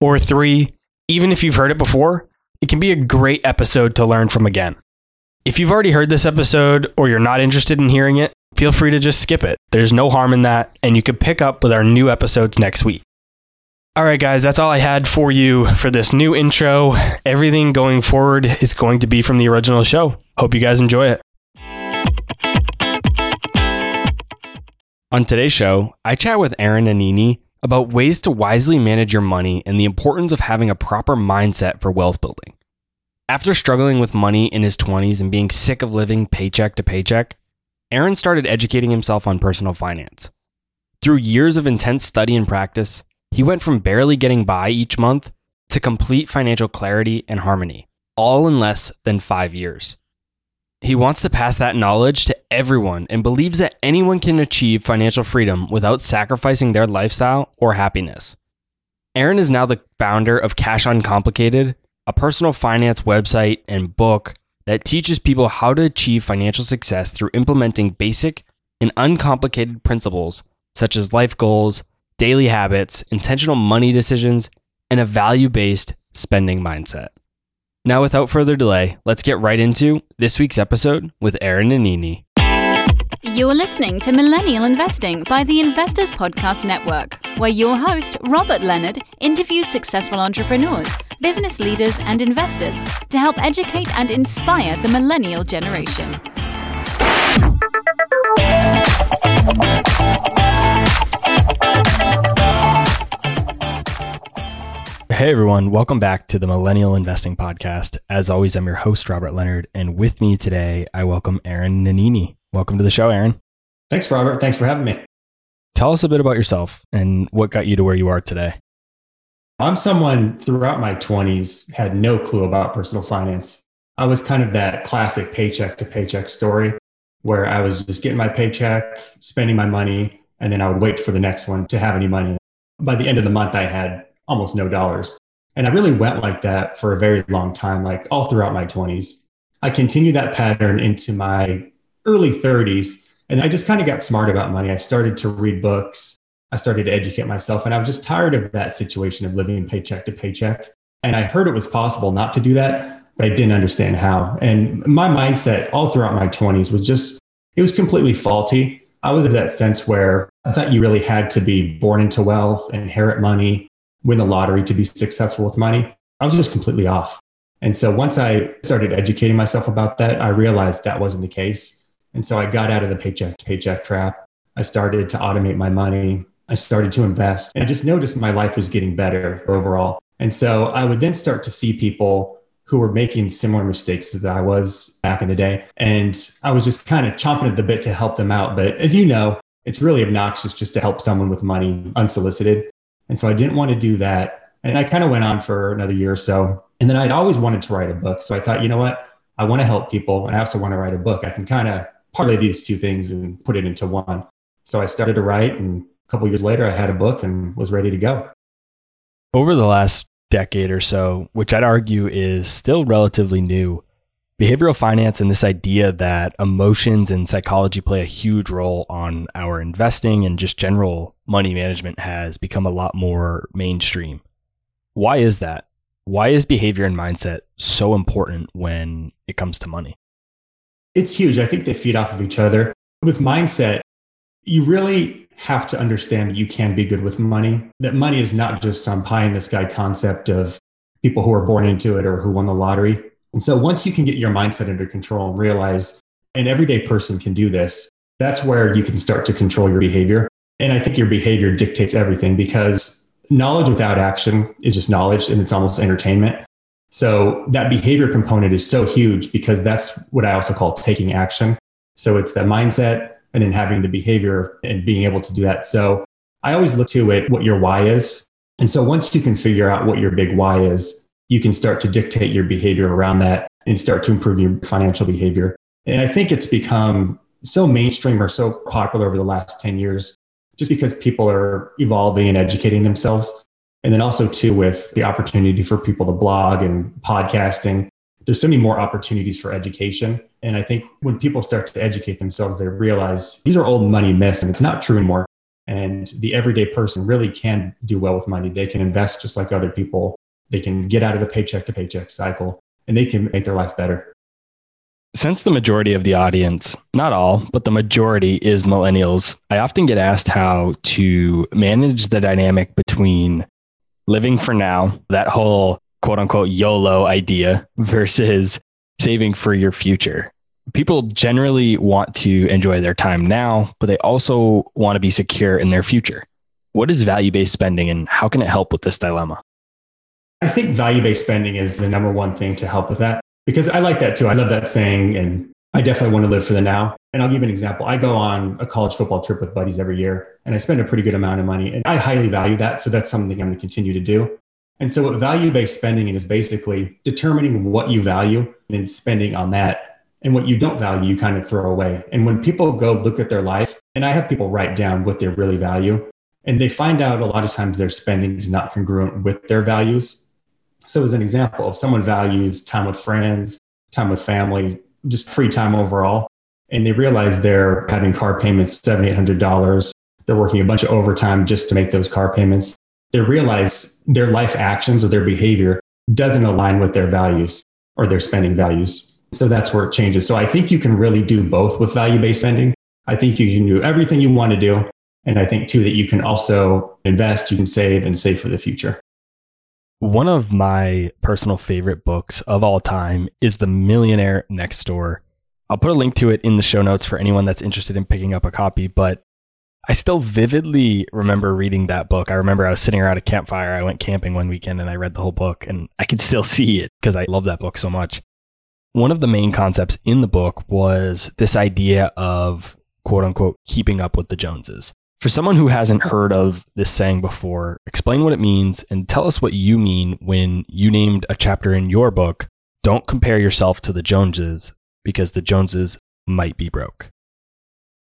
Or three, even if you've heard it before, it can be a great episode to learn from again. If you've already heard this episode or you're not interested in hearing it, feel free to just skip it. There's no harm in that, and you can pick up with our new episodes next week. All right, guys, that's all I had for you for this new intro. Everything going forward is going to be from the original show. Hope you guys enjoy it. On today's show, I chat with Aaron Nannini about ways to wisely manage your money and the importance of having a proper mindset for wealth building. After struggling with money in his 20s and being sick of living paycheck to paycheck, Aaron started educating himself on personal finance. Through years of intense study and practice, he went from barely getting by each month to complete financial clarity and harmony, all in less than five years. He wants to pass that knowledge to everyone and believes that anyone can achieve financial freedom without sacrificing their lifestyle or happiness. Aaron is now the founder of Cash Uncomplicated, a personal finance website and book that teaches people how to achieve financial success through implementing basic and uncomplicated principles such as life goals, daily habits, intentional money decisions, and a value based spending mindset. Now, without further delay, let's get right into this week's episode with Aaron Nannini. You're listening to Millennial Investing by the Investors Podcast Network, where your host, Robert Leonard, interviews successful entrepreneurs, business leaders, and investors to help educate and inspire the millennial generation. Hey everyone, welcome back to the Millennial Investing Podcast. As always, I'm your host, Robert Leonard, and with me today, I welcome Aaron Nannini. Welcome to the show, Aaron. Thanks, Robert. Thanks for having me. Tell us a bit about yourself and what got you to where you are today. I'm someone throughout my 20s had no clue about personal finance. I was kind of that classic paycheck to paycheck story where I was just getting my paycheck, spending my money, and then I would wait for the next one to have any money. By the end of the month, I had almost no dollars. And I really went like that for a very long time, like all throughout my 20s. I continued that pattern into my early 30s. And I just kind of got smart about money. I started to read books. I started to educate myself. And I was just tired of that situation of living paycheck to paycheck. And I heard it was possible not to do that, but I didn't understand how. And my mindset all throughout my 20s was just, it was completely faulty. I was of that sense where I thought you really had to be born into wealth, inherit money, win the lottery to be successful with money. I was just completely off. And so once I started educating myself about that, I realized that wasn't the case. And so I got out of the paycheck to paycheck trap. I started to automate my money. I started to invest. And I just noticed my life was getting better overall. And so I would then start to see people who were making similar mistakes as I was back in the day. And I was just kind of chomping at the bit to help them out. But as you know, it's really obnoxious just to help someone with money unsolicited. And so I didn't want to do that. And I kind of went on for another year or so. And then I'd always wanted to write a book. So I thought, you know what? I want to help people and I also want to write a book. I can kind of parlay these two things and put it into one. So I started to write and a couple years later I had a book and was ready to go. Over the last decade or so, which I'd argue is still relatively new, behavioral finance and this idea that emotions and psychology play a huge role on our investing and just general money management has become a lot more mainstream. Why is that? Why is behavior and mindset so important when it comes to money? It's huge. I think they feed off of each other. With mindset, you really have to understand that you can be good with money, that money is not just some pie in the sky concept of people who are born into it or who won the lottery and so once you can get your mindset under control and realize an everyday person can do this, that's where you can start to control your behavior. And I think your behavior dictates everything because knowledge without action is just knowledge and it's almost entertainment. So that behavior component is so huge because that's what I also call taking action. So it's that mindset and then having the behavior and being able to do that. So I always look to it what your why is. And so once you can figure out what your big why is, you can start to dictate your behavior around that and start to improve your financial behavior. And I think it's become so mainstream or so popular over the last 10 years just because people are evolving and educating themselves. And then also, too, with the opportunity for people to blog and podcasting, there's so many more opportunities for education. And I think when people start to educate themselves, they realize these are old money myths and it's not true anymore. And the everyday person really can do well with money. They can invest just like other people. They can get out of the paycheck to paycheck cycle and they can make their life better. Since the majority of the audience, not all, but the majority is millennials, I often get asked how to manage the dynamic between living for now, that whole quote unquote YOLO idea, versus saving for your future. People generally want to enjoy their time now, but they also want to be secure in their future. What is value based spending and how can it help with this dilemma? I think value based spending is the number one thing to help with that because I like that too. I love that saying and I definitely want to live for the now. And I'll give an example. I go on a college football trip with buddies every year and I spend a pretty good amount of money and I highly value that. So that's something I'm going to continue to do. And so what value based spending is basically determining what you value and spending on that. And what you don't value, you kind of throw away. And when people go look at their life, and I have people write down what they really value, and they find out a lot of times their spending is not congruent with their values. So, as an example, if someone values time with friends, time with family, just free time overall, and they realize they're having car payments $7,800, $800, they're working a bunch of overtime just to make those car payments, they realize their life actions or their behavior doesn't align with their values or their spending values. So that's where it changes. So I think you can really do both with value based spending. I think you can do everything you want to do. And I think too that you can also invest, you can save and save for the future. One of my personal favorite books of all time is The Millionaire Next Door. I'll put a link to it in the show notes for anyone that's interested in picking up a copy, but I still vividly remember reading that book. I remember I was sitting around a campfire. I went camping one weekend and I read the whole book and I could still see it because I love that book so much. One of the main concepts in the book was this idea of quote unquote keeping up with the Joneses. For someone who hasn't heard of this saying before, explain what it means and tell us what you mean when you named a chapter in your book, Don't Compare Yourself to the Joneses because the Joneses might be broke.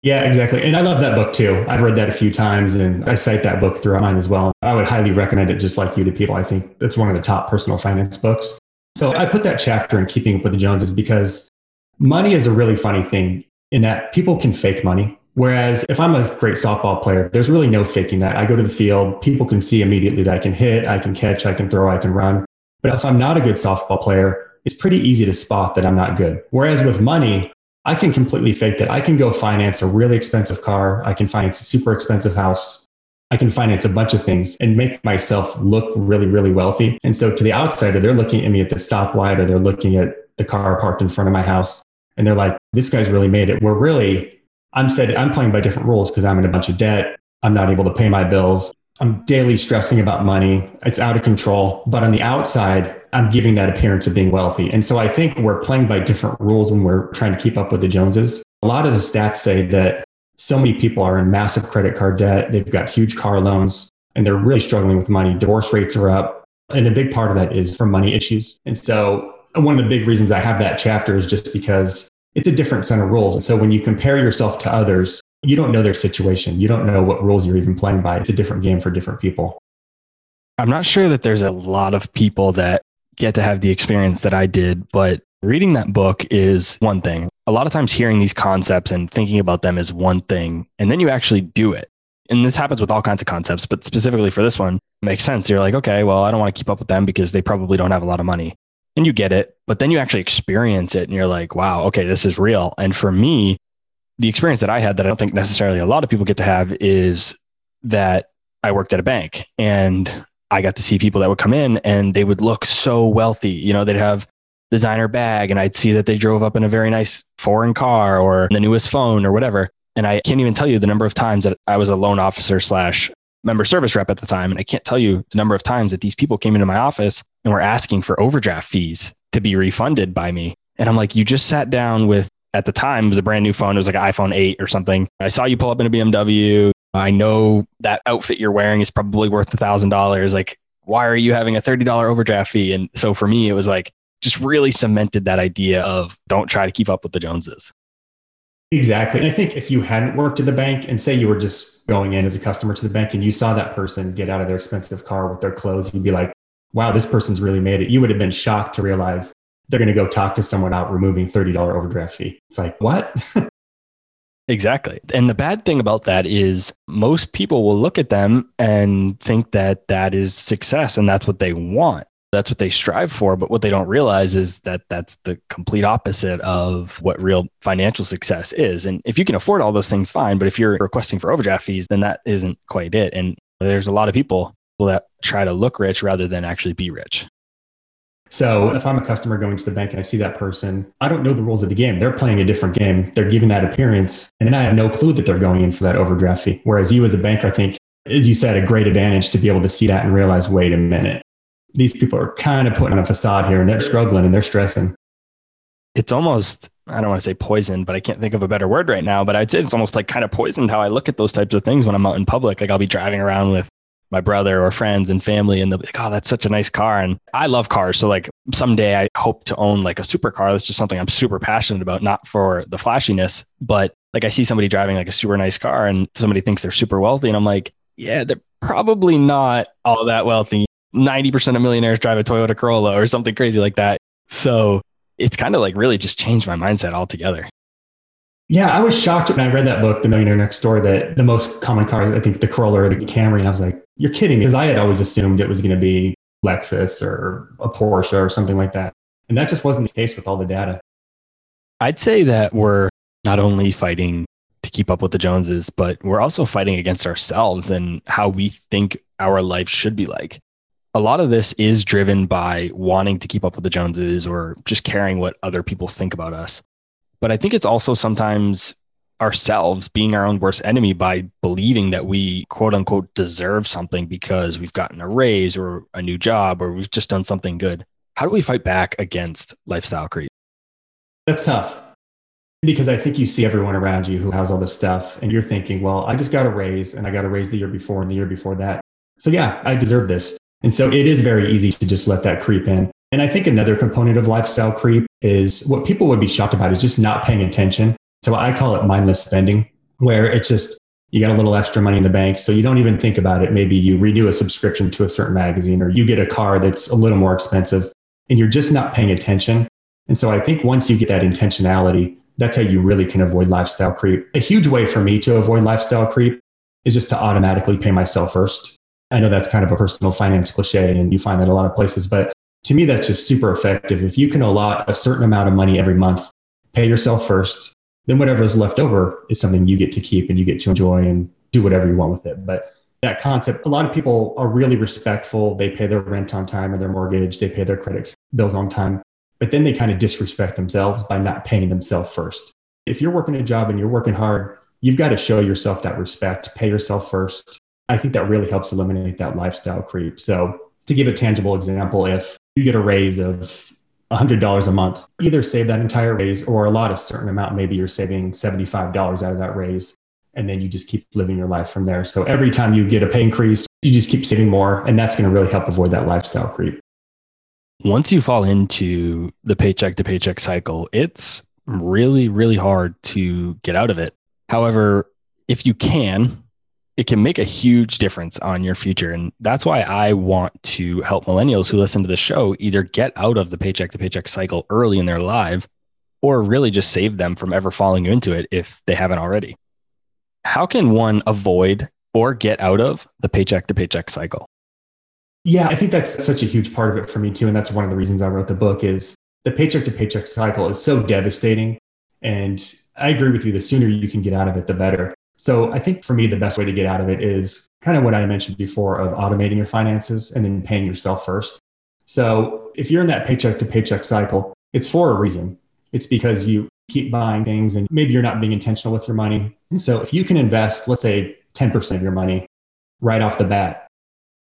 Yeah, exactly. And I love that book too. I've read that a few times and I cite that book throughout mine as well. I would highly recommend it just like you to people. I think it's one of the top personal finance books. So I put that chapter in Keeping Up with the Joneses because money is a really funny thing in that people can fake money. Whereas if I'm a great softball player, there's really no faking that. I go to the field, people can see immediately that I can hit, I can catch, I can throw, I can run. But if I'm not a good softball player, it's pretty easy to spot that I'm not good. Whereas with money, I can completely fake that. I can go finance a really expensive car. I can finance a super expensive house. I can finance a bunch of things and make myself look really, really wealthy. And so to the outsider, they're looking at me at the stoplight or they're looking at the car parked in front of my house and they're like, this guy's really made it. We're really I'm said I'm playing by different rules because I'm in a bunch of debt. I'm not able to pay my bills. I'm daily stressing about money. It's out of control. But on the outside, I'm giving that appearance of being wealthy. And so I think we're playing by different rules when we're trying to keep up with the Joneses. A lot of the stats say that so many people are in massive credit card debt. They've got huge car loans and they're really struggling with money. Divorce rates are up. And a big part of that is from money issues. And so one of the big reasons I have that chapter is just because it's a different set of rules. And so when you compare yourself to others, you don't know their situation. You don't know what rules you're even playing by. It's a different game for different people. I'm not sure that there's a lot of people that get to have the experience that I did, but reading that book is one thing. A lot of times hearing these concepts and thinking about them is one thing, and then you actually do it. And this happens with all kinds of concepts, but specifically for this one, makes sense. You're like, okay, well, I don't want to keep up with them because they probably don't have a lot of money and you get it, but then you actually experience it and you're like, wow, okay, this is real. And for me, the experience that I had that I don't think necessarily a lot of people get to have is that I worked at a bank and I got to see people that would come in and they would look so wealthy. You know, they'd have designer bag and I'd see that they drove up in a very nice foreign car or the newest phone or whatever. And I can't even tell you the number of times that I was a loan officer slash member service rep at the time. And I can't tell you the number of times that these people came into my office and were asking for overdraft fees to be refunded by me. And I'm like, you just sat down with, at the time, it was a brand new phone. It was like an iPhone 8 or something. I saw you pull up in a BMW. I know that outfit you're wearing is probably worth a thousand dollars. Like, why are you having a $30 overdraft fee? And so for me, it was like just really cemented that idea of don't try to keep up with the Joneses. Exactly. And I think if you hadn't worked at the bank and say you were just going in as a customer to the bank and you saw that person get out of their expensive car with their clothes, you'd be like, wow, this person's really made it. You would have been shocked to realize they're going to go talk to someone out removing $30 overdraft fee. It's like, what? exactly. And the bad thing about that is most people will look at them and think that that is success and that's what they want that's what they strive for but what they don't realize is that that's the complete opposite of what real financial success is and if you can afford all those things fine but if you're requesting for overdraft fees then that isn't quite it and there's a lot of people that try to look rich rather than actually be rich so if I'm a customer going to the bank and I see that person, I don't know the rules of the game. They're playing a different game. They're giving that appearance. And then I have no clue that they're going in for that overdraft fee. Whereas you as a banker, I think, as you said, a great advantage to be able to see that and realize, wait a minute, these people are kind of putting a facade here and they're struggling and they're stressing. It's almost, I don't want to say poison, but I can't think of a better word right now. But I'd say it's almost like kind of poisoned how I look at those types of things when I'm out in public. Like I'll be driving around with my brother or friends and family and they'll be like, oh, that's such a nice car. And I love cars. So like someday I hope to own like a supercar. That's just something I'm super passionate about, not for the flashiness, but like I see somebody driving like a super nice car and somebody thinks they're super wealthy. And I'm like, yeah, they're probably not all that wealthy. 90% of millionaires drive a Toyota Corolla or something crazy like that. So it's kind of like really just changed my mindset altogether. Yeah, I was shocked when I read that book, The Millionaire Next Door, that the most common cars, I think the Corolla or the Camry. And I was like, you're kidding. Because I had always assumed it was going to be Lexus or a Porsche or something like that. And that just wasn't the case with all the data. I'd say that we're not only fighting to keep up with the Joneses, but we're also fighting against ourselves and how we think our life should be like a lot of this is driven by wanting to keep up with the Joneses or just caring what other people think about us. But I think it's also sometimes ourselves being our own worst enemy by believing that we quote unquote deserve something because we've gotten a raise or a new job or we've just done something good. How do we fight back against lifestyle creep? That's tough because I think you see everyone around you who has all this stuff and you're thinking, well, I just got a raise and I got a raise the year before and the year before that. So yeah, I deserve this. And so it is very easy to just let that creep in. And I think another component of lifestyle creep is what people would be shocked about is just not paying attention. So I call it mindless spending, where it's just you got a little extra money in the bank. So you don't even think about it. Maybe you renew a subscription to a certain magazine or you get a car that's a little more expensive and you're just not paying attention. And so I think once you get that intentionality, that's how you really can avoid lifestyle creep. A huge way for me to avoid lifestyle creep is just to automatically pay myself first. I know that's kind of a personal finance cliche and you find that a lot of places, but to me, that's just super effective. If you can allot a certain amount of money every month, pay yourself first, then whatever is left over is something you get to keep and you get to enjoy and do whatever you want with it. But that concept, a lot of people are really respectful. They pay their rent on time or their mortgage, they pay their credit bills on time, but then they kind of disrespect themselves by not paying themselves first. If you're working a job and you're working hard, you've got to show yourself that respect, pay yourself first, I think that really helps eliminate that lifestyle creep. So, to give a tangible example, if you get a raise of $100 a month, either save that entire raise or a lot, a certain amount, maybe you're saving $75 out of that raise. And then you just keep living your life from there. So every time you get a pay increase, you just keep saving more. And that's going to really help avoid that lifestyle creep. Once you fall into the paycheck to paycheck cycle, it's really, really hard to get out of it. However, if you can, it can make a huge difference on your future. And that's why I want to help millennials who listen to the show either get out of the paycheck to paycheck cycle early in their life or really just save them from ever falling into it if they haven't already. How can one avoid or get out of the paycheck to paycheck cycle? Yeah, I think that's such a huge part of it for me too. And that's one of the reasons I wrote the book is the paycheck to paycheck cycle is so devastating. And I agree with you. The sooner you can get out of it, the better. So I think for me, the best way to get out of it is kind of what I mentioned before of automating your finances and then paying yourself first. So if you're in that paycheck to paycheck cycle, it's for a reason. It's because you keep buying things and maybe you're not being intentional with your money. And so if you can invest, let's say 10% of your money right off the bat,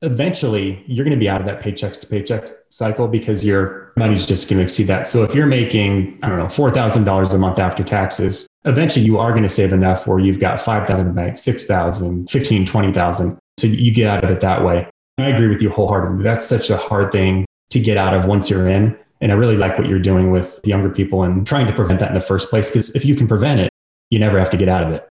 eventually you're going to be out of that paychecks to paycheck cycle because your money's just going to exceed that. So if you're making, I don't know, $4,000 a month after taxes, eventually you are going to save enough where you've got 5,000 in the bank, 6,000, 15, 20,000. So you get out of it that way. I agree with you wholeheartedly. That's such a hard thing to get out of once you're in. And I really like what you're doing with the younger people and trying to prevent that in the first place. Because if you can prevent it, you never have to get out of it.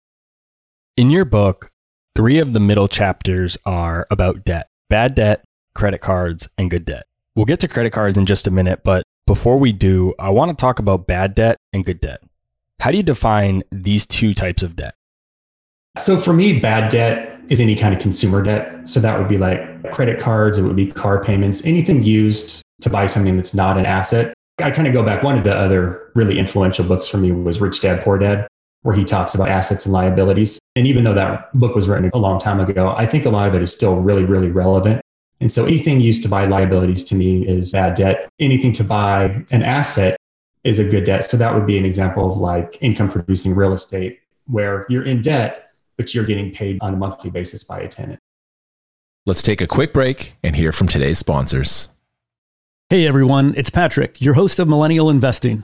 In your book, three of the middle chapters are about debt bad debt, credit cards, and good debt. We'll get to credit cards in just a minute, but before we do, I want to talk about bad debt and good debt. How do you define these two types of debt? So for me, bad debt is any kind of consumer debt. So that would be like credit cards, it would be car payments, anything used to buy something that's not an asset. I kind of go back. One of the other really influential books for me was Rich Dad Poor Dad, where he talks about assets and liabilities. And even though that book was written a long time ago, I think a lot of it is still really, really relevant. And so anything used to buy liabilities to me is bad debt. Anything to buy an asset is a good debt. So that would be an example of like income producing real estate where you're in debt, but you're getting paid on a monthly basis by a tenant. Let's take a quick break and hear from today's sponsors. Hey everyone, it's Patrick, your host of Millennial Investing.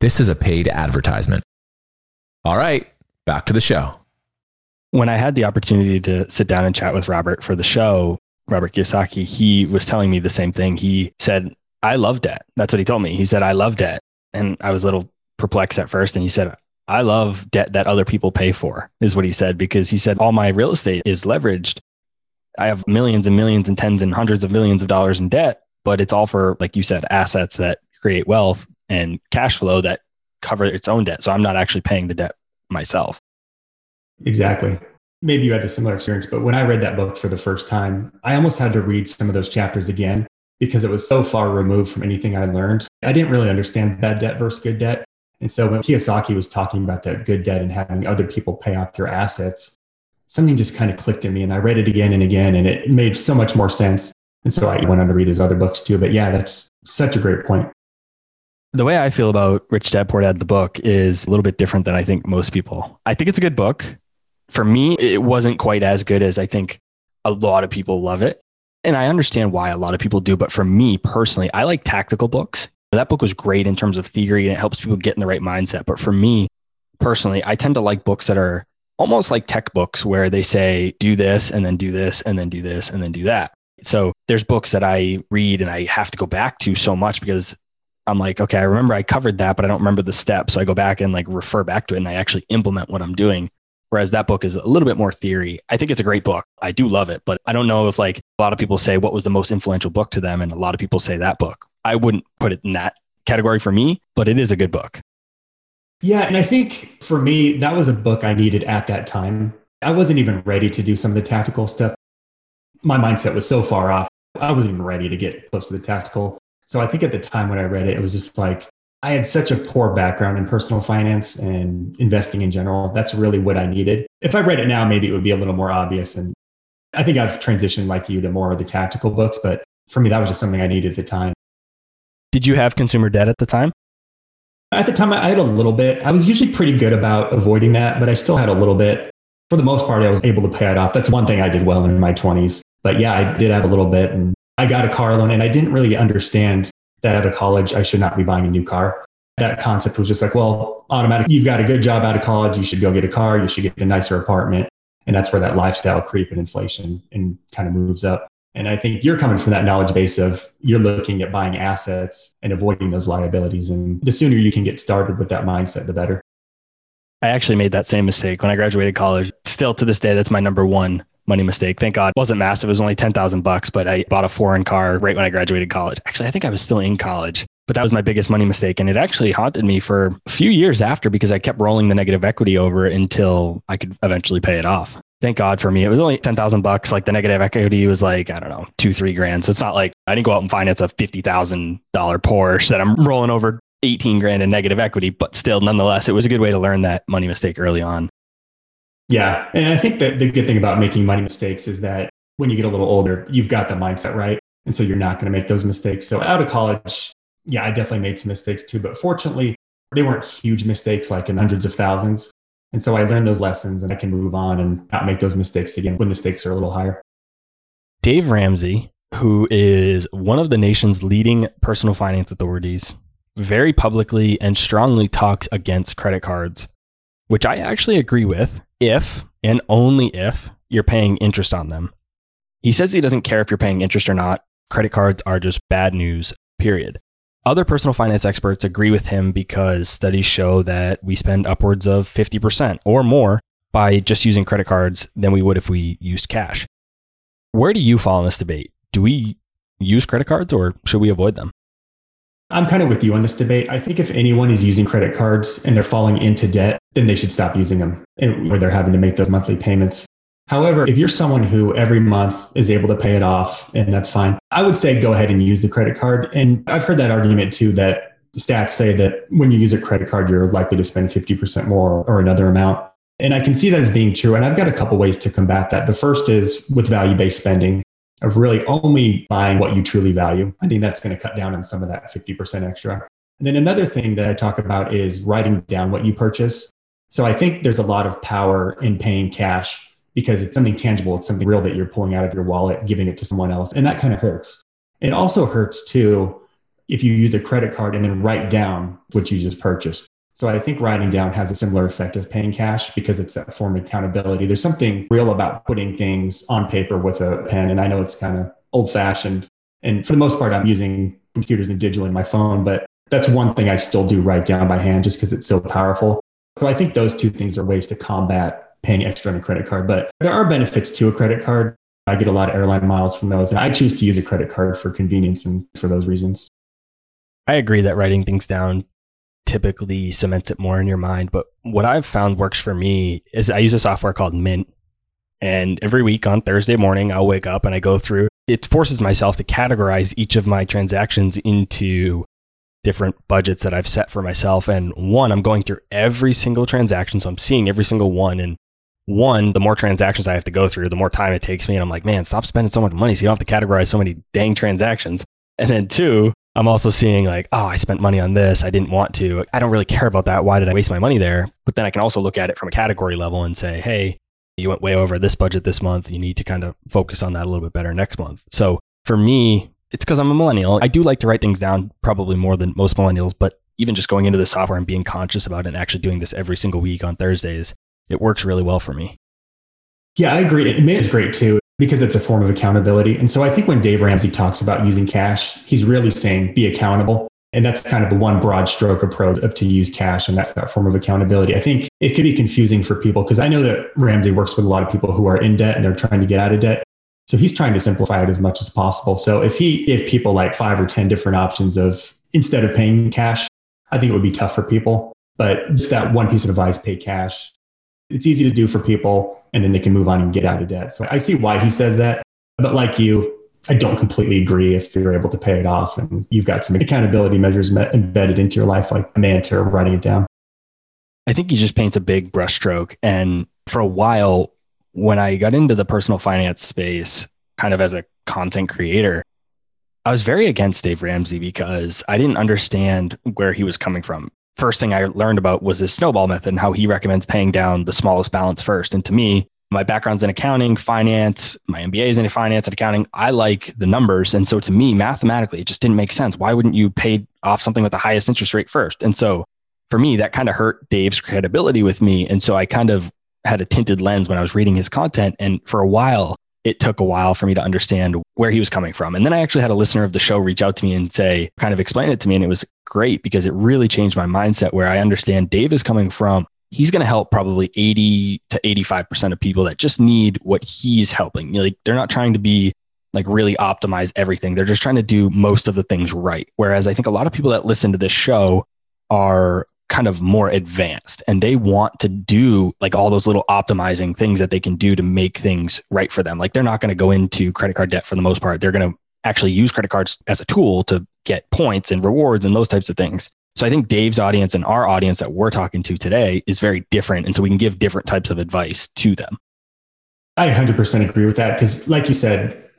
This is a paid advertisement. All right, back to the show. When I had the opportunity to sit down and chat with Robert for the show, Robert Kiyosaki, he was telling me the same thing. He said, I love debt. That's what he told me. He said, I love debt. And I was a little perplexed at first. And he said, I love debt that other people pay for, is what he said, because he said, all my real estate is leveraged I have millions and millions and tens and hundreds of millions of dollars in debt, but it's all for, like you said, assets that create wealth and cash flow that cover its own debt. So I'm not actually paying the debt myself. Exactly. Maybe you had a similar experience, but when I read that book for the first time, I almost had to read some of those chapters again because it was so far removed from anything I learned. I didn't really understand bad debt versus good debt. And so when Kiyosaki was talking about that good debt and having other people pay off your assets, something just kind of clicked in me and I read it again and again and it made so much more sense. And so I went on to read his other books too. But yeah, that's such a great point. The way I feel about Rich Dad Poor Dad, the book, is a little bit different than I think most people. I think it's a good book. For me, it wasn't quite as good as I think a lot of people love it. And I understand why a lot of people do. But for me personally, I like tactical books. That book was great in terms of theory and it helps people get in the right mindset. But for me personally, I tend to like books that are almost like tech books where they say, do this and then do this and then do this and then do that. So there's books that I read and I have to go back to so much because I'm like, okay, I remember I covered that, but I don't remember the step. So I go back and like refer back to it and I actually implement what I'm doing. Whereas that book is a little bit more theory. I think it's a great book. I do love it, but I don't know if like a lot of people say what was the most influential book to them. And a lot of people say that book. I wouldn't put it in that category for me, but it is a good book. Yeah. And I think for me, that was a book I needed at that time. I wasn't even ready to do some of the tactical stuff. My mindset was so far off. I wasn't even ready to get close to the tactical. So I think at the time when I read it, it was just like, I had such a poor background in personal finance and investing in general. That's really what I needed. If I read it now, maybe it would be a little more obvious. And I think I've transitioned like you to more of the tactical books, but for me, that was just something I needed at the time. Did you have consumer debt at the time? At the time, I had a little bit. I was usually pretty good about avoiding that, but I still had a little bit. For the most part, I was able to pay it off. That's one thing I did well in my 20s. But yeah, I did have a little bit. And I got a car loan and I didn't really understand that out of college, I should not be buying a new car. That concept was just like, well, automatic, you've got a good job out of college. You should go get a car. You should get a nicer apartment. And that's where that lifestyle creep and inflation and kind of moves up. And I think you're coming from that knowledge base of you're looking at buying assets and avoiding those liabilities. And the sooner you can get started with that mindset, the better. I actually made that same mistake when I graduated college. Still to this day, that's my number one money mistake. Thank God it wasn't massive. It was only 10,000 bucks, but I bought a foreign car right when I graduated college. Actually, I think I was still in college, but that was my biggest money mistake. And it actually haunted me for a few years after because I kept rolling the negative equity over until I could eventually pay it off thank God for me. It was only 10,000 bucks. Like the negative equity was like, I don't know, two, three grand. So it's not like I didn't go out and finance a $50,000 Porsche that I'm rolling over 18 grand in negative equity, but still, nonetheless, it was a good way to learn that money mistake early on. Yeah. And I think that the good thing about making money mistakes is that when you get a little older, you've got the mindset right. And so you're not going to make those mistakes. So out of college, yeah, I definitely made some mistakes too. But fortunately, they weren't huge mistakes like in hundreds of thousands. And so I learned those lessons and I can move on and not make those mistakes again when the stakes are a little higher. Dave Ramsey, who is one of the nation's leading personal finance authorities, very publicly and strongly talks against credit cards, which I actually agree with if and only if you're paying interest on them. He says he doesn't care if you're paying interest or not. Credit cards are just bad news, period. Other personal finance experts agree with him because studies show that we spend upwards of 50% or more by just using credit cards than we would if we used cash. Where do you fall in this debate? Do we use credit cards or should we avoid them? I'm kind of with you on this debate. I think if anyone is using credit cards and they're falling into debt, then they should stop using them and where they're having to make those monthly payments. However, if you're someone who every month is able to pay it off, and that's fine, I would say go ahead and use the credit card. And I've heard that argument too that stats say that when you use a credit card, you're likely to spend 50% more or another amount. And I can see that as being true. And I've got a couple ways to combat that. The first is with value based spending of really only buying what you truly value. I think that's going to cut down on some of that 50% extra. And then another thing that I talk about is writing down what you purchase. So I think there's a lot of power in paying cash because it's something tangible. It's something real that you're pulling out of your wallet, giving it to someone else. And that kind of hurts. It also hurts too if you use a credit card and then write down what you just purchased. So I think writing down has a similar effect of paying cash because it's that form of accountability. There's something real about putting things on paper with a pen. And I know it's kind of old fashioned. And for the most part, I'm using computers and digital in my phone, but that's one thing I still do write down by hand just because it's so powerful. So I think those two things are ways to combat paying extra on a credit card. But there are benefits to a credit card. I get a lot of airline miles from those. And I choose to use a credit card for convenience and for those reasons. I agree that writing things down typically cements it more in your mind. But what I've found works for me is I use a software called Mint. And every week on Thursday morning, I'll wake up and I go through it forces myself to categorize each of my transactions into different budgets that I've set for myself. And one, I'm going through every single transaction. So I'm seeing every single one and one, the more transactions I have to go through, the more time it takes me. And I'm like, man, stop spending so much money so you don't have to categorize so many dang transactions. And then two, I'm also seeing like, oh, I spent money on this. I didn't want to. I don't really care about that. Why did I waste my money there? But then I can also look at it from a category level and say, hey, you went way over this budget this month. You need to kind of focus on that a little bit better next month. So for me, it's because I'm a millennial. I do like to write things down probably more than most millennials, but even just going into the software and being conscious about it and actually doing this every single week on Thursdays, it works really well for me. Yeah, I agree. It is great too because it's a form of accountability. And so I think when Dave Ramsey talks about using cash, he's really saying be accountable. And that's kind of the one broad stroke approach of to use cash. And that's that form of accountability. I think it could be confusing for people because I know that Ramsey works with a lot of people who are in debt and they're trying to get out of debt. So he's trying to simplify it as much as possible. So if he if people like five or 10 different options of instead of paying cash, I think it would be tough for people. But just that one piece of advice, pay cash. It's easy to do for people and then they can move on and get out of debt. So I see why he says that. But like you, I don't completely agree if you're able to pay it off and you've got some accountability measures embedded into your life, like a mantra writing it down. I think he just paints a big brushstroke. And for a while, when I got into the personal finance space, kind of as a content creator, I was very against Dave Ramsey because I didn't understand where he was coming from. First thing I learned about was his snowball method and how he recommends paying down the smallest balance first. And to me, my background's in accounting, finance, my MBA is in finance and accounting. I like the numbers. And so to me, mathematically, it just didn't make sense. Why wouldn't you pay off something with the highest interest rate first? And so for me, that kind of hurt Dave's credibility with me. And so I kind of had a tinted lens when I was reading his content. And for a while, it took a while for me to understand where he was coming from. And then I actually had a listener of the show reach out to me and say, kind of explain it to me. And it was great because it really changed my mindset where I understand Dave is coming from. He's going to help probably 80 to 85% of people that just need what he's helping. Like they're not trying to be like really optimize everything. They're just trying to do most of the things right. Whereas I think a lot of people that listen to this show are kind of more advanced and they want to do like all those little optimizing things that they can do to make things right for them. Like they're not going to go into credit card debt for the most part. They're going to actually use credit cards as a tool to get points and rewards and those types of things. So I think Dave's audience and our audience that we're talking to today is very different. And so we can give different types of advice to them. I 100% agree with that because, like you said,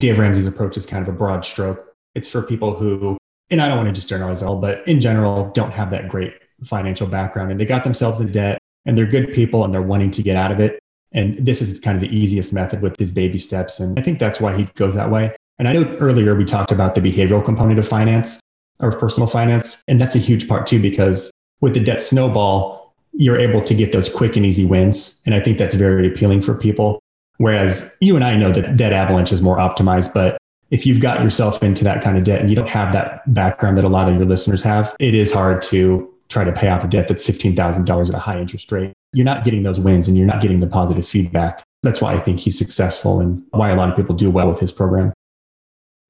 Dave Ramsey's approach is kind of a broad stroke. It's for people who, and I don't want to just generalize all, but in general, don't have that great financial background and they got themselves in debt and they're good people and they're wanting to get out of it. And this is kind of the easiest method with his baby steps. And I think that's why he goes that way. And I know earlier we talked about the behavioral component of finance or personal finance. And that's a huge part too, because with the debt snowball, you're able to get those quick and easy wins. And I think that's very appealing for people. Whereas you and I know that debt avalanche is more optimized, but if you've got yourself into that kind of debt and you don't have that background that a lot of your listeners have, it is hard to try to pay off a debt that's $15,000 at a high interest rate. You're not getting those wins and you're not getting the positive feedback. That's why I think he's successful and why a lot of people do well with his program.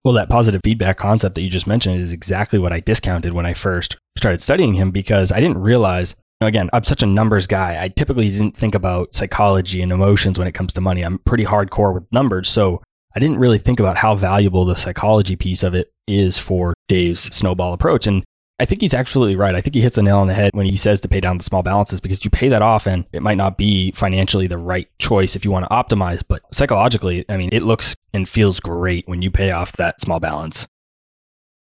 Well, that positive feedback concept that you just mentioned is exactly what I discounted when I first started studying him because I didn't realize, again, I'm such a numbers guy. I typically didn't think about psychology and emotions when it comes to money. I'm pretty hardcore with numbers. So I didn't really think about how valuable the psychology piece of it is for Dave's snowball approach. And I think he's absolutely right. I think he hits the nail on the head when he says to pay down the small balances because you pay that off and it might not be financially the right choice if you want to optimize, but psychologically, I mean, it looks and feels great when you pay off that small balance.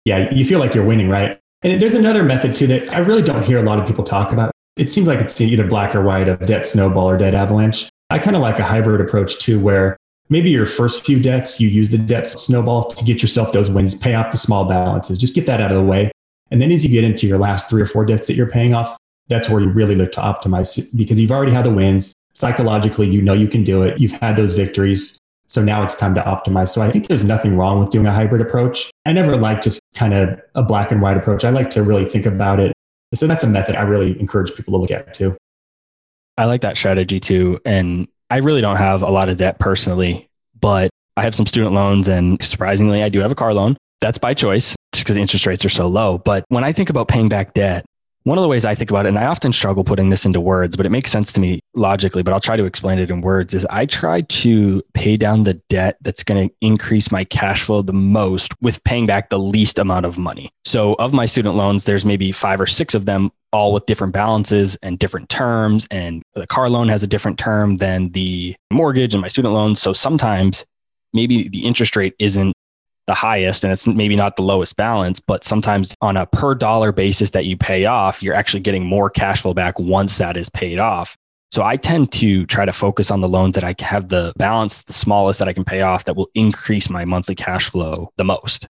Yeah, you feel like you're winning, right? And there's another method too that I really don't hear a lot of people talk about. It seems like it's either black or white of debt snowball or debt avalanche. I kind of like a hybrid approach too, where maybe your first few debts, you use the debt snowball to get yourself those wins, pay off the small balances, just get that out of the way. And then as you get into your last three or four debts that you're paying off, that's where you really look to optimize because you've already had the wins. Psychologically, you know you can do it. You've had those victories. So now it's time to optimize. So I think there's nothing wrong with doing a hybrid approach. I never like just kind of a black and white approach. I like to really think about it. So that's a method I really encourage people to look at too. I like that strategy too. And I really don't have a lot of debt personally, but I have some student loans and surprisingly, I do have a car loan. That's by choice just because the interest rates are so low. But when I think about paying back debt, one of the ways I think about it, and I often struggle putting this into words, but it makes sense to me logically, but I'll try to explain it in words, is I try to pay down the debt that's going to increase my cash flow the most with paying back the least amount of money. So of my student loans, there's maybe five or six of them all with different balances and different terms. And the car loan has a different term than the mortgage and my student loans. So sometimes maybe the interest rate isn't the highest and it's maybe not the lowest balance, but sometimes on a per dollar basis that you pay off, you're actually getting more cash flow back once that is paid off. So I tend to try to focus on the loans that I have the balance, the smallest that I can pay off that will increase my monthly cash flow the most.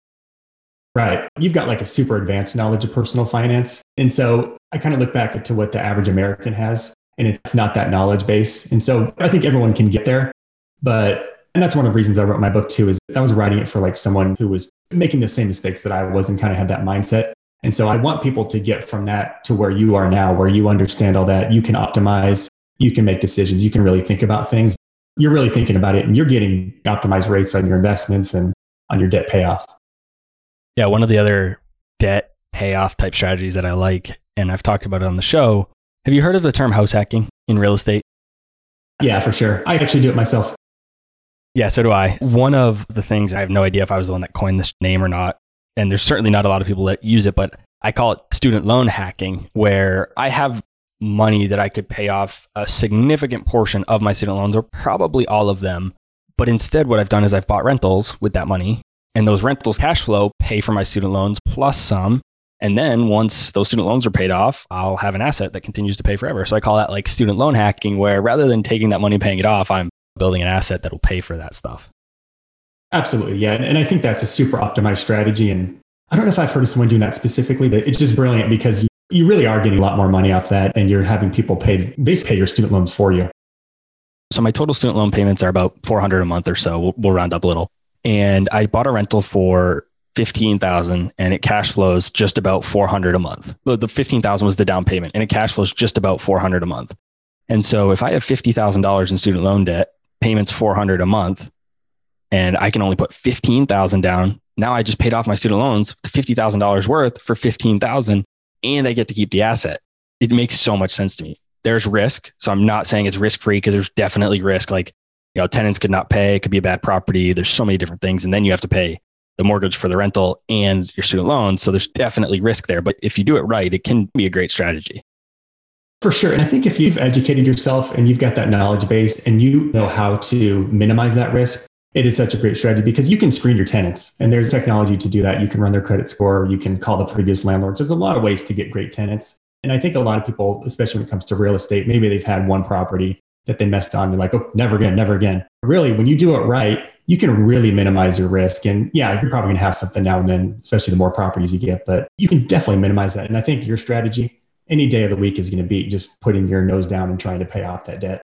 Right. You've got like a super advanced knowledge of personal finance. And so I kind of look back to what the average American has, and it's not that knowledge base. And so I think everyone can get there. But, and that's one of the reasons I wrote my book too, is I was writing it for like someone who was making the same mistakes that I was and kind of had that mindset. And so I want people to get from that to where you are now, where you understand all that. You can optimize, you can make decisions, you can really think about things. You're really thinking about it and you're getting optimized rates on your investments and on your debt payoff. Yeah, one of the other debt payoff type strategies that I like, and I've talked about it on the show. Have you heard of the term house hacking in real estate? Yeah, for sure. I actually do it myself. Yeah, so do I. One of the things I have no idea if I was the one that coined this name or not, and there's certainly not a lot of people that use it, but I call it student loan hacking, where I have money that I could pay off a significant portion of my student loans, or probably all of them. But instead, what I've done is I've bought rentals with that money and those rentals cash flow pay for my student loans plus some. And then once those student loans are paid off, I'll have an asset that continues to pay forever. So I call that like student loan hacking, where rather than taking that money and paying it off, I'm building an asset that will pay for that stuff. Absolutely. Yeah. And I think that's a super optimized strategy. And I don't know if I've heard of someone doing that specifically, but it's just brilliant because you really are getting a lot more money off that and you're having people pay, basically pay your student loans for you. So my total student loan payments are about 400 a month or so. We'll, we'll round up a little and I bought a rental for 15,000 and it cash flows just about 400 a month. But the 15,000 was the down payment and it cash flows just about 400 a month. And so if I have $50,000 in student loan debt, payments 400 a month, and I can only put 15,000 down, now I just paid off my student loans $50,000 worth for 15,000 and I get to keep the asset. It makes so much sense to me. There's risk. So I'm not saying it's risk free because there's definitely risk. Like you know, tenants could not pay, it could be a bad property. There's so many different things. And then you have to pay the mortgage for the rental and your student loans. So there's definitely risk there. But if you do it right, it can be a great strategy. For sure. And I think if you've educated yourself and you've got that knowledge base and you know how to minimize that risk, it is such a great strategy because you can screen your tenants and there's technology to do that. You can run their credit score, you can call the previous landlords. There's a lot of ways to get great tenants. And I think a lot of people, especially when it comes to real estate, maybe they've had one property that they messed on. They're like, oh, never again, never again. Really, when you do it right, you can really minimize your risk. And yeah, you're probably going to have something now and then, especially the more properties you get, but you can definitely minimize that. And I think your strategy any day of the week is going to be just putting your nose down and trying to pay off that debt.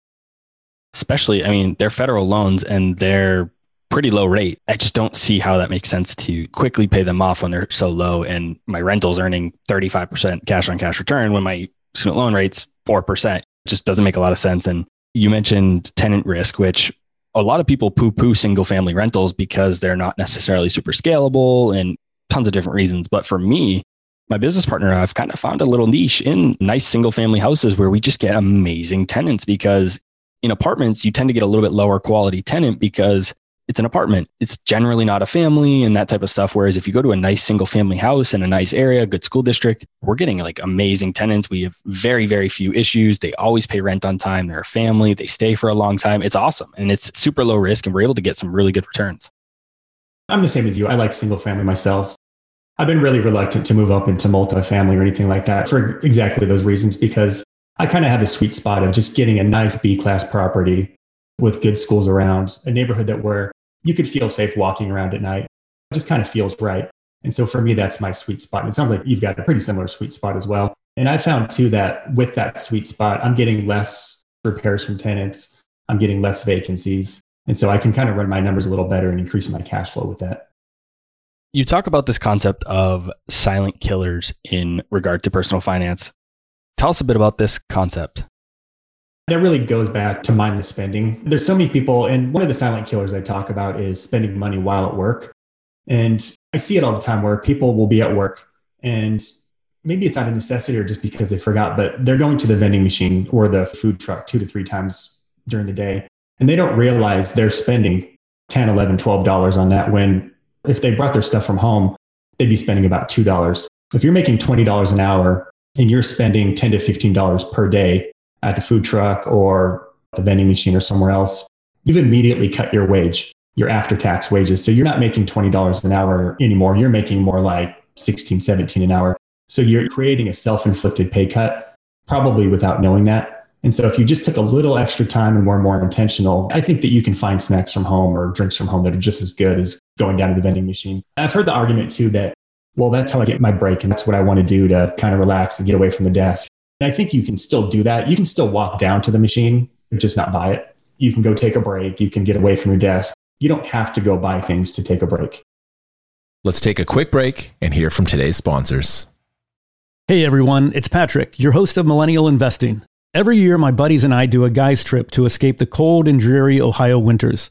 Especially, I mean, they're federal loans and they're pretty low rate. I just don't see how that makes sense to quickly pay them off when they're so low. And my rental's earning 35% cash on cash return when my student loan rate's 4%. It just doesn't make a lot of sense. And you mentioned tenant risk, which a lot of people poo poo single family rentals because they're not necessarily super scalable and tons of different reasons. But for me, my business partner, I've kind of found a little niche in nice single family houses where we just get amazing tenants because in apartments, you tend to get a little bit lower quality tenant because it's an apartment. It's generally not a family and that type of stuff. Whereas if you go to a nice single family house in a nice area, good school district, we're getting like amazing tenants. We have very, very few issues. They always pay rent on time. They're a family. They stay for a long time. It's awesome. And it's super low risk and we're able to get some really good returns. I'm the same as you. I like single family myself. I've been really reluctant to move up into multifamily or anything like that for exactly those reasons because I kind of have a sweet spot of just getting a nice B class property with good schools around, a neighborhood that where you could feel safe walking around at night. It just kind of feels right. And so for me, that's my sweet spot. And it sounds like you've got a pretty similar sweet spot as well. And I found too that with that sweet spot, I'm getting less repairs from tenants. I'm getting less vacancies. And so I can kind of run my numbers a little better and increase my cash flow with that. You talk about this concept of silent killers in regard to personal finance. Tell us a bit about this concept that really goes back to mindless spending. There's so many people, and one of the silent killers I talk about is spending money while at work. And I see it all the time where people will be at work and maybe it's out of necessity or just because they forgot, but they're going to the vending machine or the food truck two to three times during the day. And they don't realize they're spending 10, 11, 12 dollars on that when if they brought their stuff from home, they'd be spending about two dollars. If you're making $20 an hour and you're spending 10 to $15 per day, at the food truck or the vending machine or somewhere else, you've immediately cut your wage, your after tax wages. So you're not making $20 an hour anymore. You're making more like 16, 17 an hour. So you're creating a self inflicted pay cut, probably without knowing that. And so if you just took a little extra time and were more intentional, I think that you can find snacks from home or drinks from home that are just as good as going down to the vending machine. I've heard the argument too that well, that's how I get my break. And that's what I want to do to kind of relax and get away from the desk. And I think you can still do that. You can still walk down to the machine, just not buy it. You can go take a break. You can get away from your desk. You don't have to go buy things to take a break. Let's take a quick break and hear from today's sponsors. Hey everyone, it's Patrick, your host of Millennial Investing. Every year, my buddies and I do a guy's trip to escape the cold and dreary Ohio winters.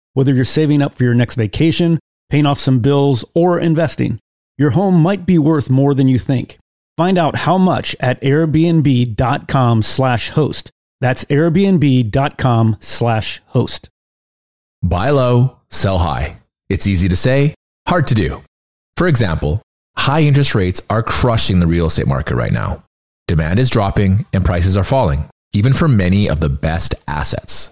whether you're saving up for your next vacation, paying off some bills, or investing. Your home might be worth more than you think. Find out how much at airbnb.com slash host. That's airbnb.com slash host. Buy low, sell high. It's easy to say, hard to do. For example, high interest rates are crushing the real estate market right now. Demand is dropping and prices are falling, even for many of the best assets.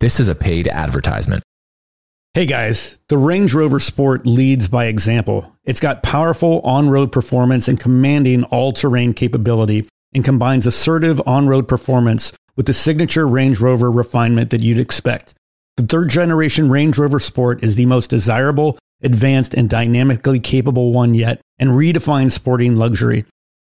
This is a paid advertisement. Hey guys, the Range Rover Sport leads by example. It's got powerful on road performance and commanding all terrain capability and combines assertive on road performance with the signature Range Rover refinement that you'd expect. The third generation Range Rover Sport is the most desirable, advanced, and dynamically capable one yet and redefines sporting luxury.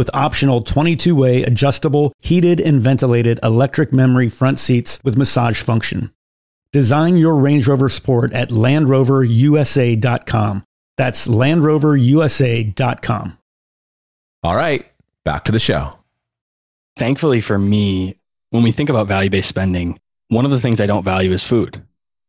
with optional 22 way adjustable, heated, and ventilated electric memory front seats with massage function. Design your Range Rover Sport at LandRoverUSA.com. That's LandRoverUSA.com. All right, back to the show. Thankfully for me, when we think about value based spending, one of the things I don't value is food.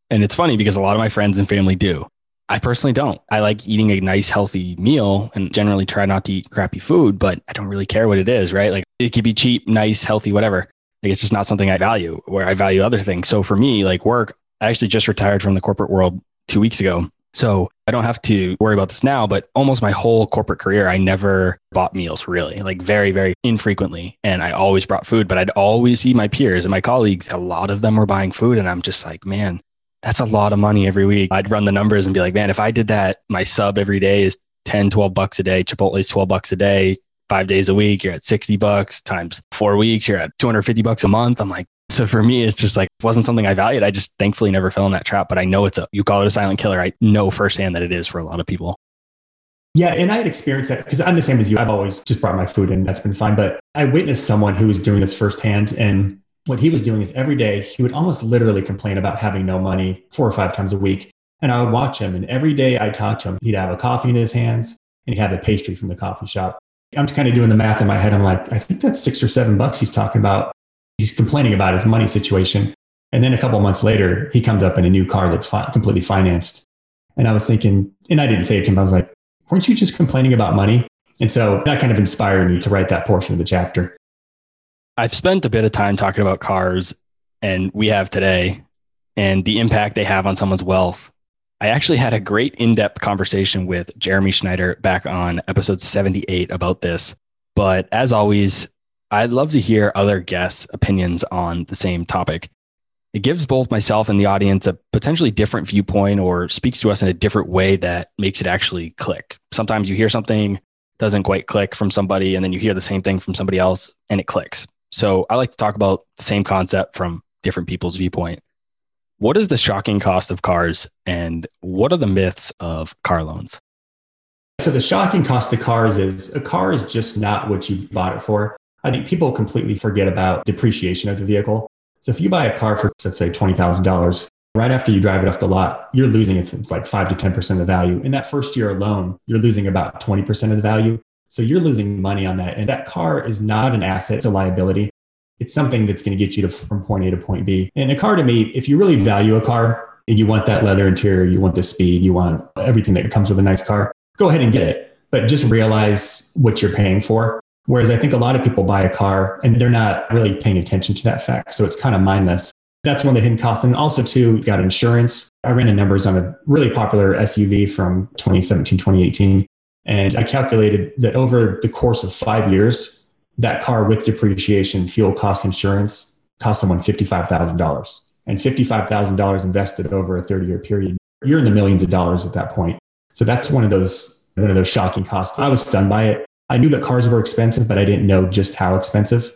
And it's funny because a lot of my friends and family do. I personally don't. I like eating a nice, healthy meal and generally try not to eat crappy food, but I don't really care what it is, right? Like it could be cheap, nice, healthy, whatever. Like it's just not something I value where I value other things. So for me, like work, I actually just retired from the corporate world two weeks ago. So I don't have to worry about this now, but almost my whole corporate career, I never bought meals really, like very, very infrequently. And I always brought food, but I'd always see my peers and my colleagues, a lot of them were buying food. And I'm just like, man, that's a lot of money every week. I'd run the numbers and be like, man, if I did that, my sub every day is 10, 12 bucks a day. Chipotle is 12 bucks a day, five days a week. You're at 60 bucks times four weeks. You're at 250 bucks a month. I'm like, so for me, it's just like, wasn't something I valued. I just thankfully never fell in that trap, but I know it's a, you call it a silent killer. I know firsthand that it is for a lot of people. Yeah, and I had experienced that because I'm the same as you. I've always just brought my food and that's been fine. But I witnessed someone who was doing this firsthand. And what he was doing is every day he would almost literally complain about having no money four or five times a week. And I would watch him, and every day I talked to him, he'd have a coffee in his hands and he'd have a pastry from the coffee shop. I'm kind of doing the math in my head. I'm like, I think that's six or seven bucks he's talking about. He's complaining about his money situation. And then a couple months later, he comes up in a new car that's fi- completely financed. And I was thinking, and I didn't say it to him, I was like, weren't you just complaining about money? And so that kind of inspired me to write that portion of the chapter. I've spent a bit of time talking about cars and we have today and the impact they have on someone's wealth. I actually had a great in depth conversation with Jeremy Schneider back on episode 78 about this. But as always, I'd love to hear other guests' opinions on the same topic. It gives both myself and the audience a potentially different viewpoint or speaks to us in a different way that makes it actually click. Sometimes you hear something doesn't quite click from somebody and then you hear the same thing from somebody else and it clicks. So I like to talk about the same concept from different people's viewpoint. What is the shocking cost of cars and what are the myths of car loans? So the shocking cost of cars is a car is just not what you bought it for. I think people completely forget about depreciation of the vehicle. So if you buy a car for let's say $20,000, right after you drive it off the lot, you're losing it. It's like five to 10% of the value. In that first year alone, you're losing about 20% of the value. So you're losing money on that. And that car is not an asset, it's a liability. It's something that's going to get you to from point A to point B. And a car to me, if you really value a car and you want that leather interior, you want the speed, you want everything that comes with a nice car, go ahead and get it. But just realize what you're paying for. Whereas I think a lot of people buy a car and they're not really paying attention to that fact. So it's kind of mindless. That's one of the hidden costs. And also, too, got insurance. I ran the numbers on a really popular SUV from 2017, 2018. And I calculated that over the course of five years, that car with depreciation, fuel cost, insurance cost someone $55,000. And $55,000 invested over a 30 year period, you're in the millions of dollars at that point. So that's one of those one of those shocking costs. I was stunned by it. I knew that cars were expensive, but I didn't know just how expensive.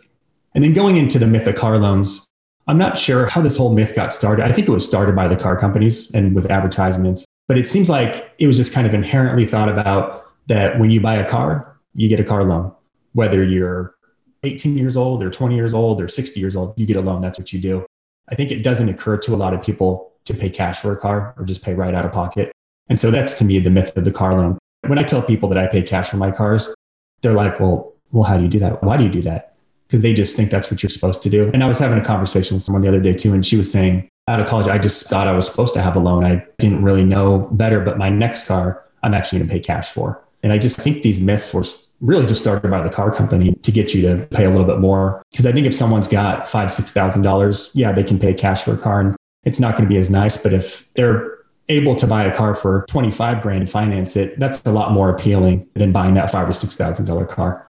And then going into the myth of car loans, I'm not sure how this whole myth got started. I think it was started by the car companies and with advertisements, but it seems like it was just kind of inherently thought about that when you buy a car, you get a car loan. Whether you're 18 years old or 20 years old or 60 years old, you get a loan. That's what you do. I think it doesn't occur to a lot of people to pay cash for a car or just pay right out of pocket. And so that's to me the myth of the car loan. When I tell people that I pay cash for my cars, they're like, well, well, how do you do that? Why do you do that? because they just think that's what you're supposed to do. And I was having a conversation with someone the other day too, and she was saying, out of college, I just thought I was supposed to have a loan. I didn't really know better, but my next car, I'm actually going to pay cash for. And I just think these myths were really just started by the car company to get you to pay a little bit more. Because I think if someone's got five, six thousand dollars, yeah, they can pay cash for a car, and it's not going to be as nice. But if they're able to buy a car for 25 grand and finance it, that's a lot more appealing than buying that five or six thousand dollar car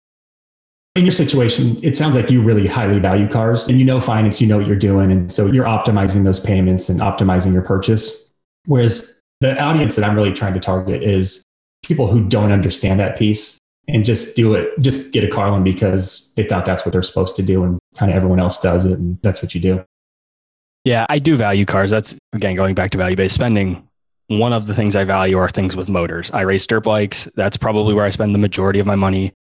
in your situation, it sounds like you really highly value cars and you know finance, you know what you're doing. And so you're optimizing those payments and optimizing your purchase. Whereas the audience that I'm really trying to target is people who don't understand that piece and just do it, just get a car loan because they thought that's what they're supposed to do and kind of everyone else does it. And that's what you do. Yeah, I do value cars. That's again going back to value based spending. One of the things I value are things with motors. I race dirt bikes. That's probably where I spend the majority of my money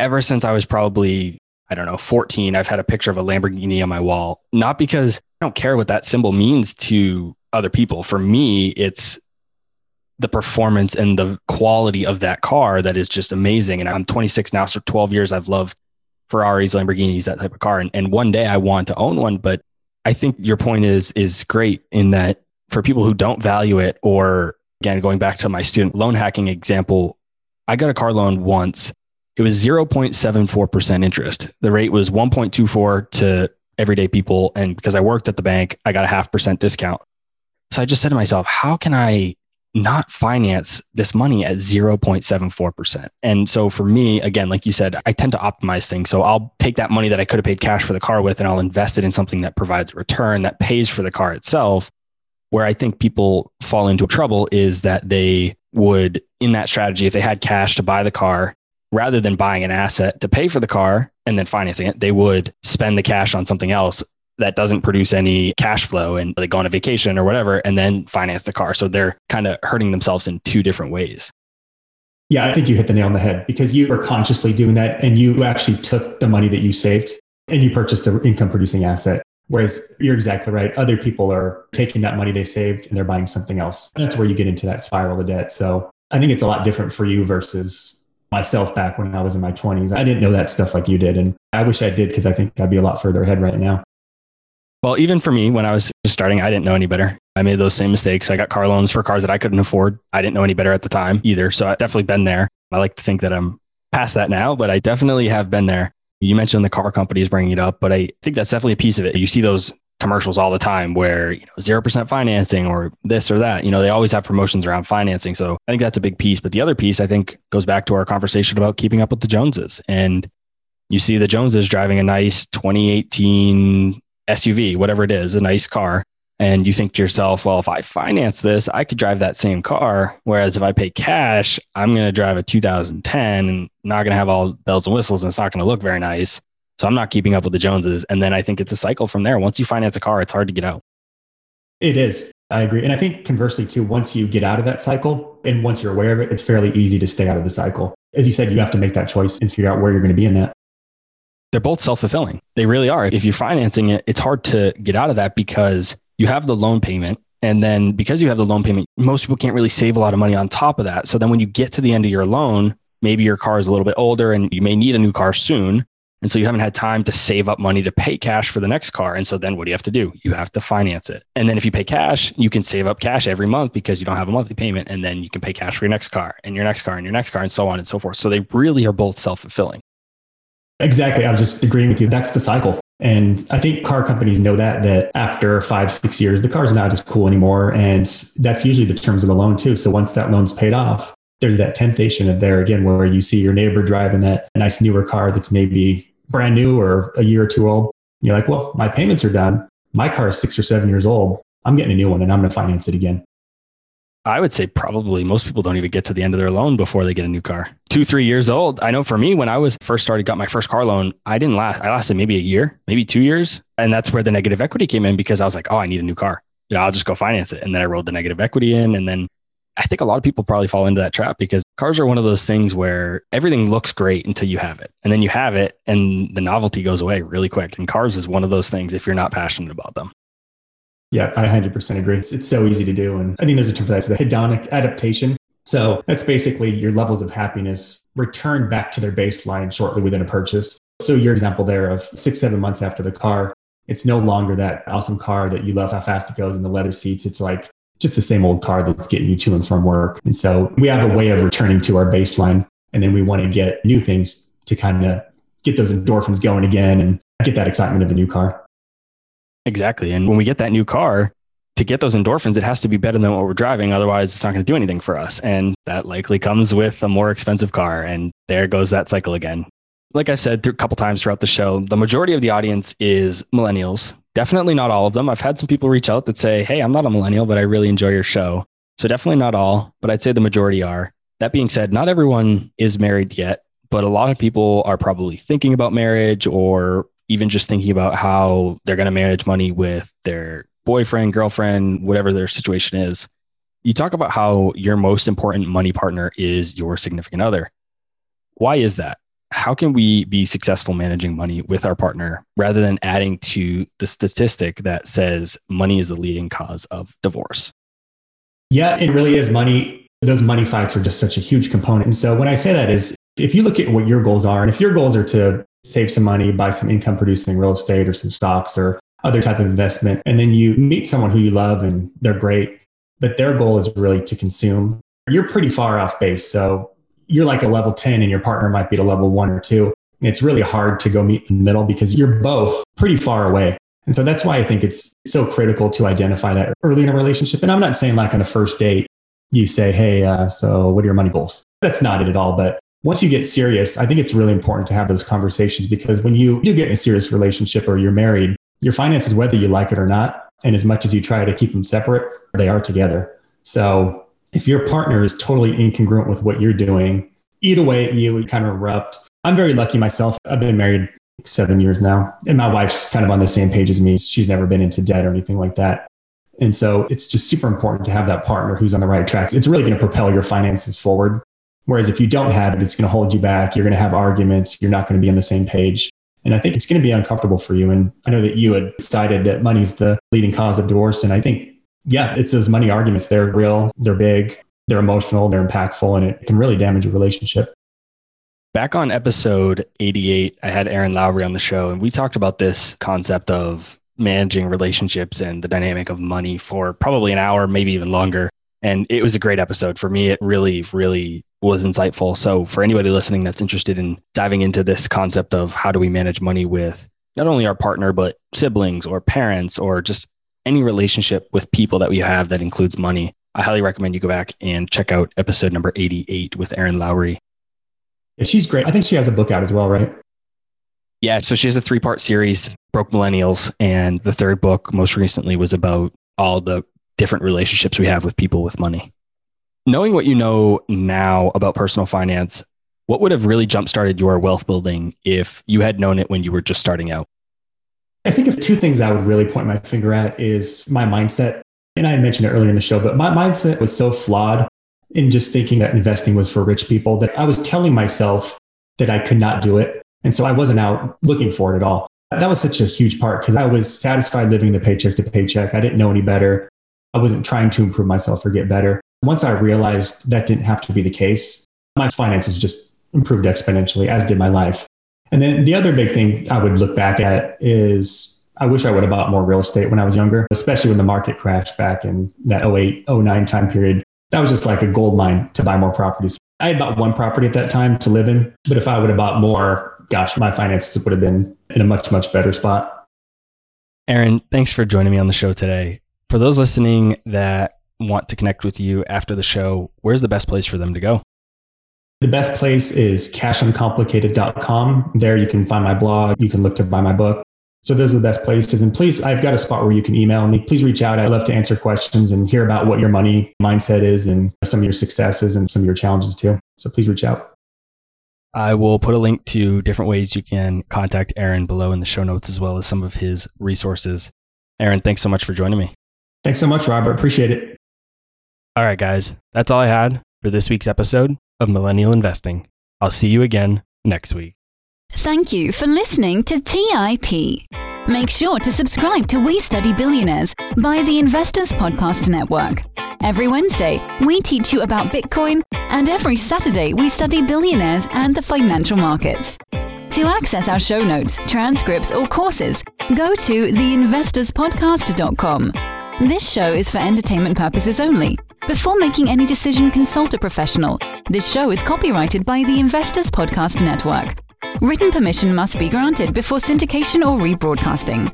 ever since I was probably, I don't know, 14, I've had a picture of a Lamborghini on my wall. Not because I don't care what that symbol means to other people. For me, it's the performance and the quality of that car that is just amazing. And I'm 26 now, so 12 years I've loved Ferraris, Lamborghinis, that type of car. And, and one day I want to own one. But I think your point is is great in that for people who don't value it, or again, going back to my student loan hacking example, I got a car loan once it was 0.74% interest. The rate was 1.24 to everyday people. And because I worked at the bank, I got a half percent discount. So I just said to myself, how can I not finance this money at 0.74%? And so for me, again, like you said, I tend to optimize things. So I'll take that money that I could have paid cash for the car with and I'll invest it in something that provides a return that pays for the car itself. Where I think people fall into trouble is that they would, in that strategy, if they had cash to buy the car, rather than buying an asset to pay for the car and then financing it, they would spend the cash on something else that doesn't produce any cash flow and they go on a vacation or whatever and then finance the car. So they're kind of hurting themselves in two different ways. Yeah, I think you hit the nail on the head because you were consciously doing that and you actually took the money that you saved and you purchased an income producing asset. Whereas you're exactly right. Other people are taking that money they saved and they're buying something else. That's where you get into that spiral of debt. So I think it's a lot different for you versus myself back when I was in my 20s. I didn't know that stuff like you did. And I wish I did because I think I'd be a lot further ahead right now. Well, even for me, when I was just starting, I didn't know any better. I made those same mistakes. I got car loans for cars that I couldn't afford. I didn't know any better at the time either. So I've definitely been there. I like to think that I'm past that now, but I definitely have been there. You mentioned the car companies bringing it up, but I think that's definitely a piece of it. You see those commercials all the time where you know 0% financing or this or that you know they always have promotions around financing so i think that's a big piece but the other piece i think goes back to our conversation about keeping up with the joneses and you see the joneses driving a nice 2018 suv whatever it is a nice car and you think to yourself well if i finance this i could drive that same car whereas if i pay cash i'm going to drive a 2010 and not going to have all bells and whistles and it's not going to look very nice So I'm not keeping up with the Joneses. And then I think it's a cycle from there. Once you finance a car, it's hard to get out. It is. I agree. And I think conversely, too, once you get out of that cycle and once you're aware of it, it's fairly easy to stay out of the cycle. As you said, you have to make that choice and figure out where you're going to be in that. They're both self fulfilling. They really are. If you're financing it, it's hard to get out of that because you have the loan payment. And then because you have the loan payment, most people can't really save a lot of money on top of that. So then when you get to the end of your loan, maybe your car is a little bit older and you may need a new car soon. And so you haven't had time to save up money to pay cash for the next car. And so then what do you have to do? You have to finance it. And then if you pay cash, you can save up cash every month because you don't have a monthly payment. And then you can pay cash for your next car and your next car and your next car and so on and so forth. So they really are both self fulfilling. Exactly. I was just agreeing with you. That's the cycle. And I think car companies know that, that after five, six years, the car's not as cool anymore. And that's usually the terms of a loan too. So once that loan's paid off, there's that temptation of there again, where you see your neighbor driving that nice newer car that's maybe brand new or a year or two old. You're like, well, my payments are done. My car is six or seven years old. I'm getting a new one and I'm going to finance it again. I would say probably most people don't even get to the end of their loan before they get a new car. Two, three years old. I know for me, when I was first started, got my first car loan, I didn't last. I lasted maybe a year, maybe two years. And that's where the negative equity came in because I was like, oh, I need a new car. You know, I'll just go finance it. And then I rolled the negative equity in. And then I think a lot of people probably fall into that trap because cars are one of those things where everything looks great until you have it. And then you have it and the novelty goes away really quick. And cars is one of those things if you're not passionate about them. Yeah, I 100% agree. It's, it's so easy to do. And I think there's a term for that. It's the hedonic adaptation. So that's basically your levels of happiness return back to their baseline shortly within a purchase. So your example there of six, seven months after the car, it's no longer that awesome car that you love how fast it goes and the leather seats. It's like just the same old car that's getting you to and from work. And so we have a way of returning to our baseline. And then we want to get new things to kind of get those endorphins going again and get that excitement of a new car. Exactly. And when we get that new car, to get those endorphins, it has to be better than what we're driving. Otherwise, it's not going to do anything for us. And that likely comes with a more expensive car. And there goes that cycle again. Like I've said a couple times throughout the show, the majority of the audience is millennials. Definitely not all of them. I've had some people reach out that say, Hey, I'm not a millennial, but I really enjoy your show. So definitely not all, but I'd say the majority are. That being said, not everyone is married yet, but a lot of people are probably thinking about marriage or even just thinking about how they're going to manage money with their boyfriend, girlfriend, whatever their situation is. You talk about how your most important money partner is your significant other. Why is that? How can we be successful managing money with our partner rather than adding to the statistic that says money is the leading cause of divorce? Yeah, it really is. Money, those money fights are just such a huge component. And so when I say that is if you look at what your goals are, and if your goals are to save some money, buy some income producing real estate or some stocks or other type of investment. And then you meet someone who you love and they're great, but their goal is really to consume. You're pretty far off base. So you're like a level 10 and your partner might be at a level one or two. It's really hard to go meet in the middle because you're both pretty far away. And so that's why I think it's so critical to identify that early in a relationship. And I'm not saying like on the first date, you say, Hey, uh, so what are your money goals? That's not it at all. But once you get serious, I think it's really important to have those conversations because when you do get in a serious relationship or you're married, your finances, whether you like it or not, and as much as you try to keep them separate, they are together. So if your partner is totally incongruent with what you're doing, eat away at you, you kind of erupt. I'm very lucky myself. I've been married seven years now, and my wife's kind of on the same page as me. She's never been into debt or anything like that. And so it's just super important to have that partner who's on the right track. It's really going to propel your finances forward. Whereas if you don't have it, it's going to hold you back. You're going to have arguments. You're not going to be on the same page. And I think it's going to be uncomfortable for you. And I know that you had decided that money's the leading cause of divorce. And I think, yeah, it's those money arguments. They're real, they're big, they're emotional, they're impactful, and it can really damage a relationship. Back on episode 88, I had Erin Lowry on the show, and we talked about this concept of managing relationships and the dynamic of money for probably an hour, maybe even longer. And it was a great episode. For me, it really, really was insightful. So, for anybody listening that's interested in diving into this concept of how do we manage money with not only our partner, but siblings or parents or just any relationship with people that we have that includes money, I highly recommend you go back and check out episode number 88 with Erin Lowry. Yeah, she's great. I think she has a book out as well, right? Yeah. So she has a three part series, Broke Millennials. And the third book, most recently, was about all the different relationships we have with people with money knowing what you know now about personal finance, what would have really jump started your wealth building if you had known it when you were just starting out? I think of two things I would really point my finger at is my mindset. And I mentioned it earlier in the show, but my mindset was so flawed in just thinking that investing was for rich people that I was telling myself that I could not do it. And so I wasn't out looking for it at all. That was such a huge part because I was satisfied living the paycheck to paycheck. I didn't know any better. I wasn't trying to improve myself or get better. Once I realized that didn't have to be the case, my finances just improved exponentially, as did my life. And then the other big thing I would look back at is I wish I would have bought more real estate when I was younger, especially when the market crashed back in that 08, 09 time period. That was just like a gold mine to buy more properties. I had bought one property at that time to live in, but if I would have bought more, gosh, my finances would have been in a much, much better spot. Aaron, thanks for joining me on the show today. For those listening that want to connect with you after the show, where's the best place for them to go? The best place is cashuncomplicated.com. There you can find my blog. You can look to buy my book. So those are the best places. And please, I've got a spot where you can email me. Please reach out. I'd love to answer questions and hear about what your money mindset is and some of your successes and some of your challenges too. So please reach out. I will put a link to different ways you can contact Aaron below in the show notes, as well as some of his resources. Aaron, thanks so much for joining me. Thanks so much, Robert. Appreciate it. All right, guys, that's all I had for this week's episode of Millennial Investing. I'll see you again next week. Thank you for listening to TIP. Make sure to subscribe to We Study Billionaires by the Investors Podcast Network. Every Wednesday, we teach you about Bitcoin, and every Saturday, we study billionaires and the financial markets. To access our show notes, transcripts, or courses, go to theinvestorspodcast.com. This show is for entertainment purposes only. Before making any decision, consult a professional. This show is copyrighted by the Investors Podcast Network. Written permission must be granted before syndication or rebroadcasting.